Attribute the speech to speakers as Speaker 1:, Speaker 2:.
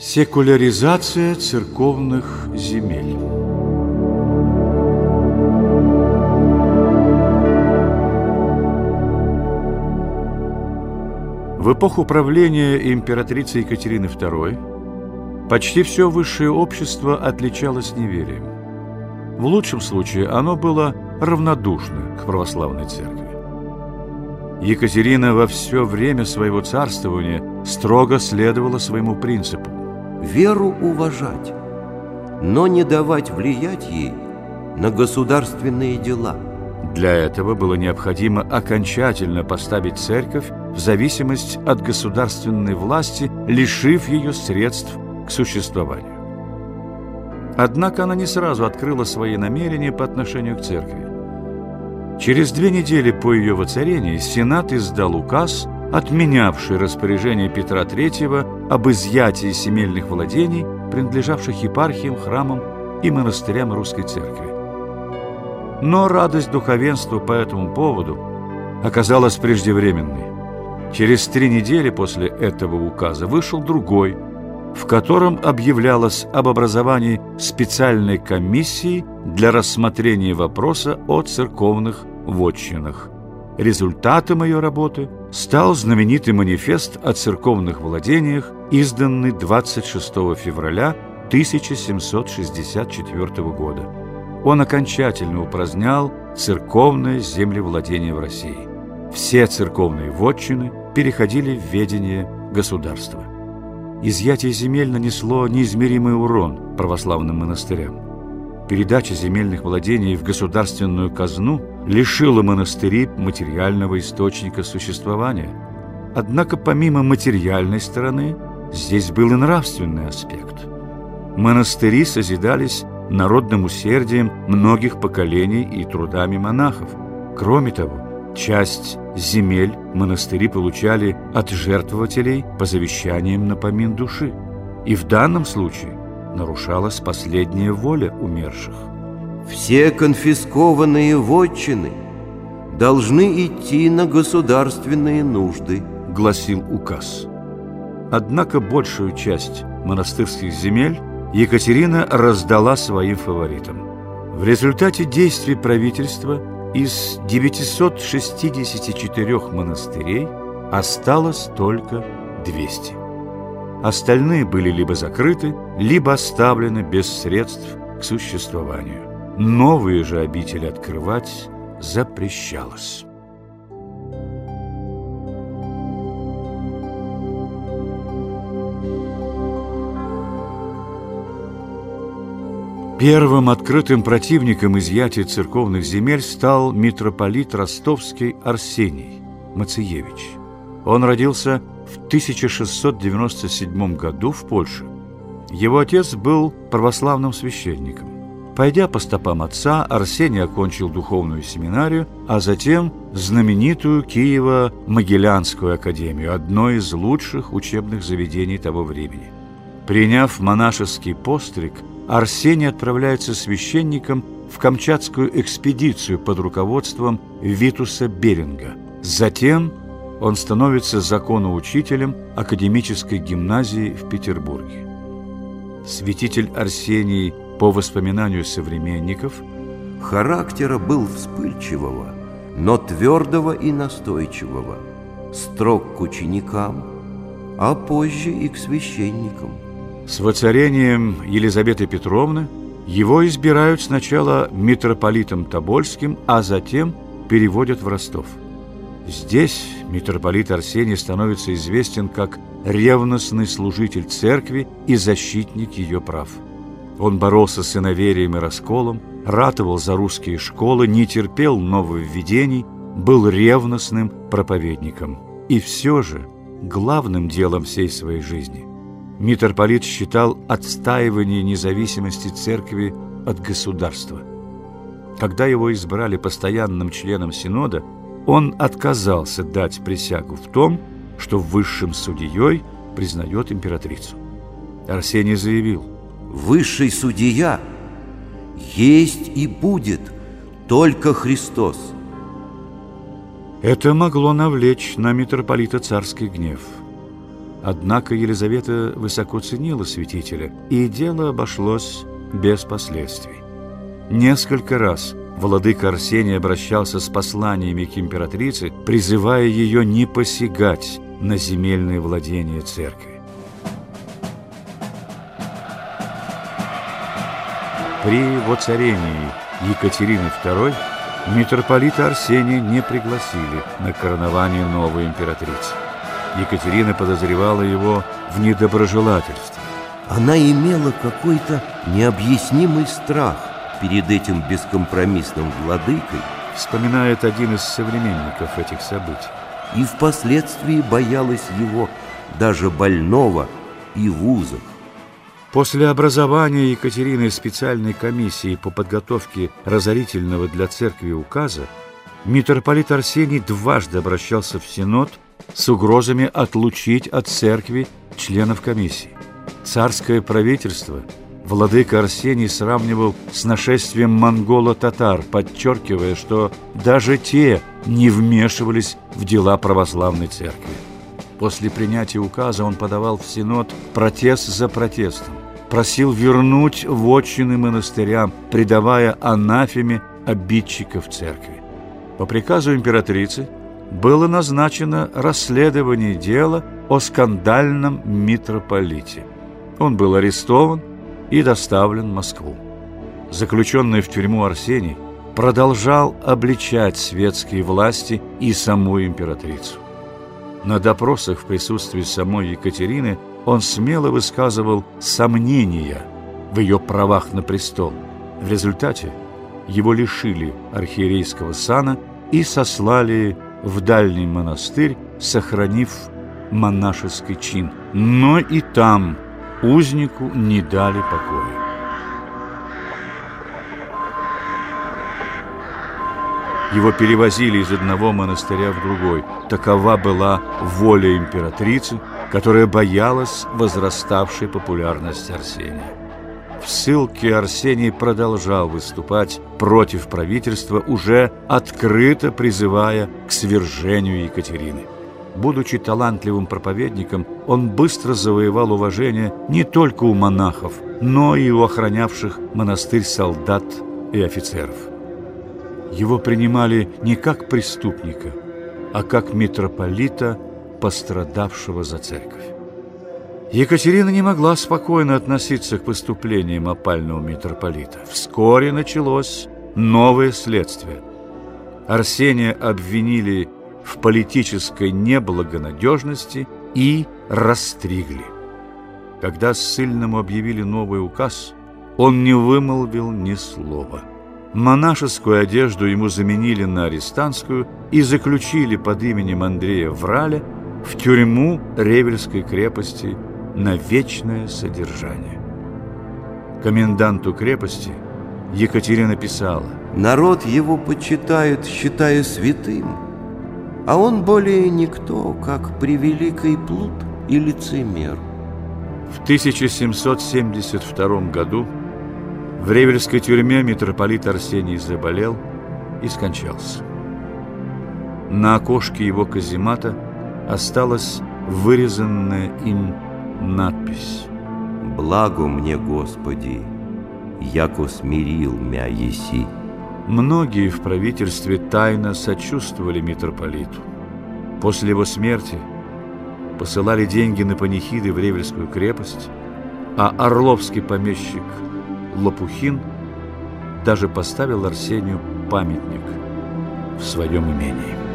Speaker 1: Секуляризация церковных земель В эпоху правления императрицы Екатерины II почти все высшее общество отличалось неверием. В лучшем случае оно было равнодушно к православной церкви. Екатерина во все время своего царствования строго следовала своему принципу.
Speaker 2: Веру уважать, но не давать влиять ей на государственные дела.
Speaker 1: Для этого было необходимо окончательно поставить церковь в зависимость от государственной власти, лишив ее средств к существованию. Однако она не сразу открыла свои намерения по отношению к церкви. Через две недели по ее воцарении Сенат издал указ, отменявший распоряжение Петра III об изъятии земельных владений, принадлежавших епархиям, храмам и монастырям Русской Церкви. Но радость духовенства по этому поводу оказалась преждевременной. Через три недели после этого указа вышел другой, в котором объявлялось об образовании специальной комиссии для рассмотрения вопроса о церковных вотчинах. Результатом ее работы стал знаменитый манифест о церковных владениях, изданный 26 февраля 1764 года. Он окончательно упразднял церковное землевладение в России. Все церковные вотчины переходили в ведение государства. Изъятие земель нанесло неизмеримый урон православным монастырям. Передача земельных владений в государственную казну лишила монастыри материального источника существования. Однако помимо материальной стороны, здесь был и нравственный аспект. Монастыри созидались народным усердием многих поколений и трудами монахов. Кроме того, часть земель монастыри получали от жертвователей по завещаниям на помин души. И в данном случае нарушалась последняя воля умерших.
Speaker 2: Все конфискованные вотчины должны идти на государственные нужды,
Speaker 1: гласил указ. Однако большую часть монастырских земель Екатерина раздала своим фаворитам. В результате действий правительства из 964 монастырей осталось только 200. Остальные были либо закрыты, либо оставлены без средств к существованию. Новые же обители открывать запрещалось. Первым открытым противником изъятия церковных земель стал митрополит ростовский Арсений Мациевич. Он родился в 1697 году в Польше. Его отец был православным священником. Пойдя по стопам отца, Арсений окончил духовную семинарию, а затем знаменитую Киево-Могилянскую академию, одно из лучших учебных заведений того времени. Приняв монашеский постриг, Арсений отправляется священником в Камчатскую экспедицию под руководством Витуса Беринга. Затем он становится законоучителем академической гимназии в Петербурге. Святитель Арсений, по воспоминанию современников,
Speaker 2: характера был вспыльчивого, но твердого и настойчивого, строг к ученикам, а позже и к священникам.
Speaker 1: С воцарением Елизаветы Петровны его избирают сначала митрополитом Тобольским, а затем переводят в Ростов – Здесь митрополит Арсений становится известен как ревностный служитель церкви и защитник ее прав. Он боролся с иноверием и расколом, ратовал за русские школы, не терпел нововведений, был ревностным проповедником. И все же главным делом всей своей жизни митрополит считал отстаивание независимости церкви от государства. Когда его избрали постоянным членом Синода, он отказался дать присягу в том, что высшим судьей признает императрицу. Арсений заявил,
Speaker 2: «Высший судья есть и будет только Христос».
Speaker 1: Это могло навлечь на митрополита царский гнев. Однако Елизавета высоко ценила святителя, и дело обошлось без последствий. Несколько раз владыка Арсений обращался с посланиями к императрице, призывая ее не посягать на земельные владения церкви. При воцарении Екатерины II митрополита Арсения не пригласили на коронование новой императрицы. Екатерина подозревала его в недоброжелательстве.
Speaker 2: Она имела какой-то необъяснимый страх перед этим бескомпромиссным владыкой,
Speaker 1: вспоминает один из современников этих событий.
Speaker 2: И впоследствии боялась его даже больного и в узах.
Speaker 1: После образования Екатерины специальной комиссии по подготовке разорительного для церкви указа митрополит Арсений дважды обращался в Синод с угрозами отлучить от церкви членов комиссии. Царское правительство владыка Арсений сравнивал с нашествием монголо-татар, подчеркивая, что даже те не вмешивались в дела православной церкви. После принятия указа он подавал в Синод протест за протестом, просил вернуть вотчины монастырям, предавая анафеме обидчиков церкви. По приказу императрицы было назначено расследование дела о скандальном митрополите. Он был арестован и доставлен в Москву. Заключенный в тюрьму Арсений продолжал обличать светские власти и саму императрицу. На допросах в присутствии самой Екатерины он смело высказывал сомнения в ее правах на престол. В результате его лишили архиерейского сана и сослали в дальний монастырь, сохранив монашеский чин. Но и там узнику не дали покоя. Его перевозили из одного монастыря в другой. Такова была воля императрицы, которая боялась возраставшей популярности Арсения. В ссылке Арсений продолжал выступать против правительства, уже открыто призывая к свержению Екатерины. Будучи талантливым проповедником, он быстро завоевал уважение не только у монахов, но и у охранявших монастырь солдат и офицеров. Его принимали не как преступника, а как митрополита, пострадавшего за церковь. Екатерина не могла спокойно относиться к поступлениям опального митрополита. Вскоре началось новое следствие. Арсения обвинили в политической неблагонадежности и расстригли. Когда ссыльному объявили новый указ, он не вымолвил ни слова. Монашескую одежду ему заменили на арестантскую и заключили под именем Андрея Враля в тюрьму Ревельской крепости на вечное содержание. Коменданту крепости Екатерина писала
Speaker 2: «Народ его почитает, считая святым, а он более никто, как превеликий плут и лицемер».
Speaker 1: В 1772 году в Ревельской тюрьме митрополит Арсений заболел и скончался. На окошке его каземата осталась вырезанная им надпись
Speaker 2: «Благо мне, Господи, яко смирил мя еси».
Speaker 1: Многие в правительстве тайно сочувствовали митрополиту. После его смерти посылали деньги на панихиды в Ревельскую крепость, а орловский помещик Лопухин даже поставил Арсению памятник в своем имении.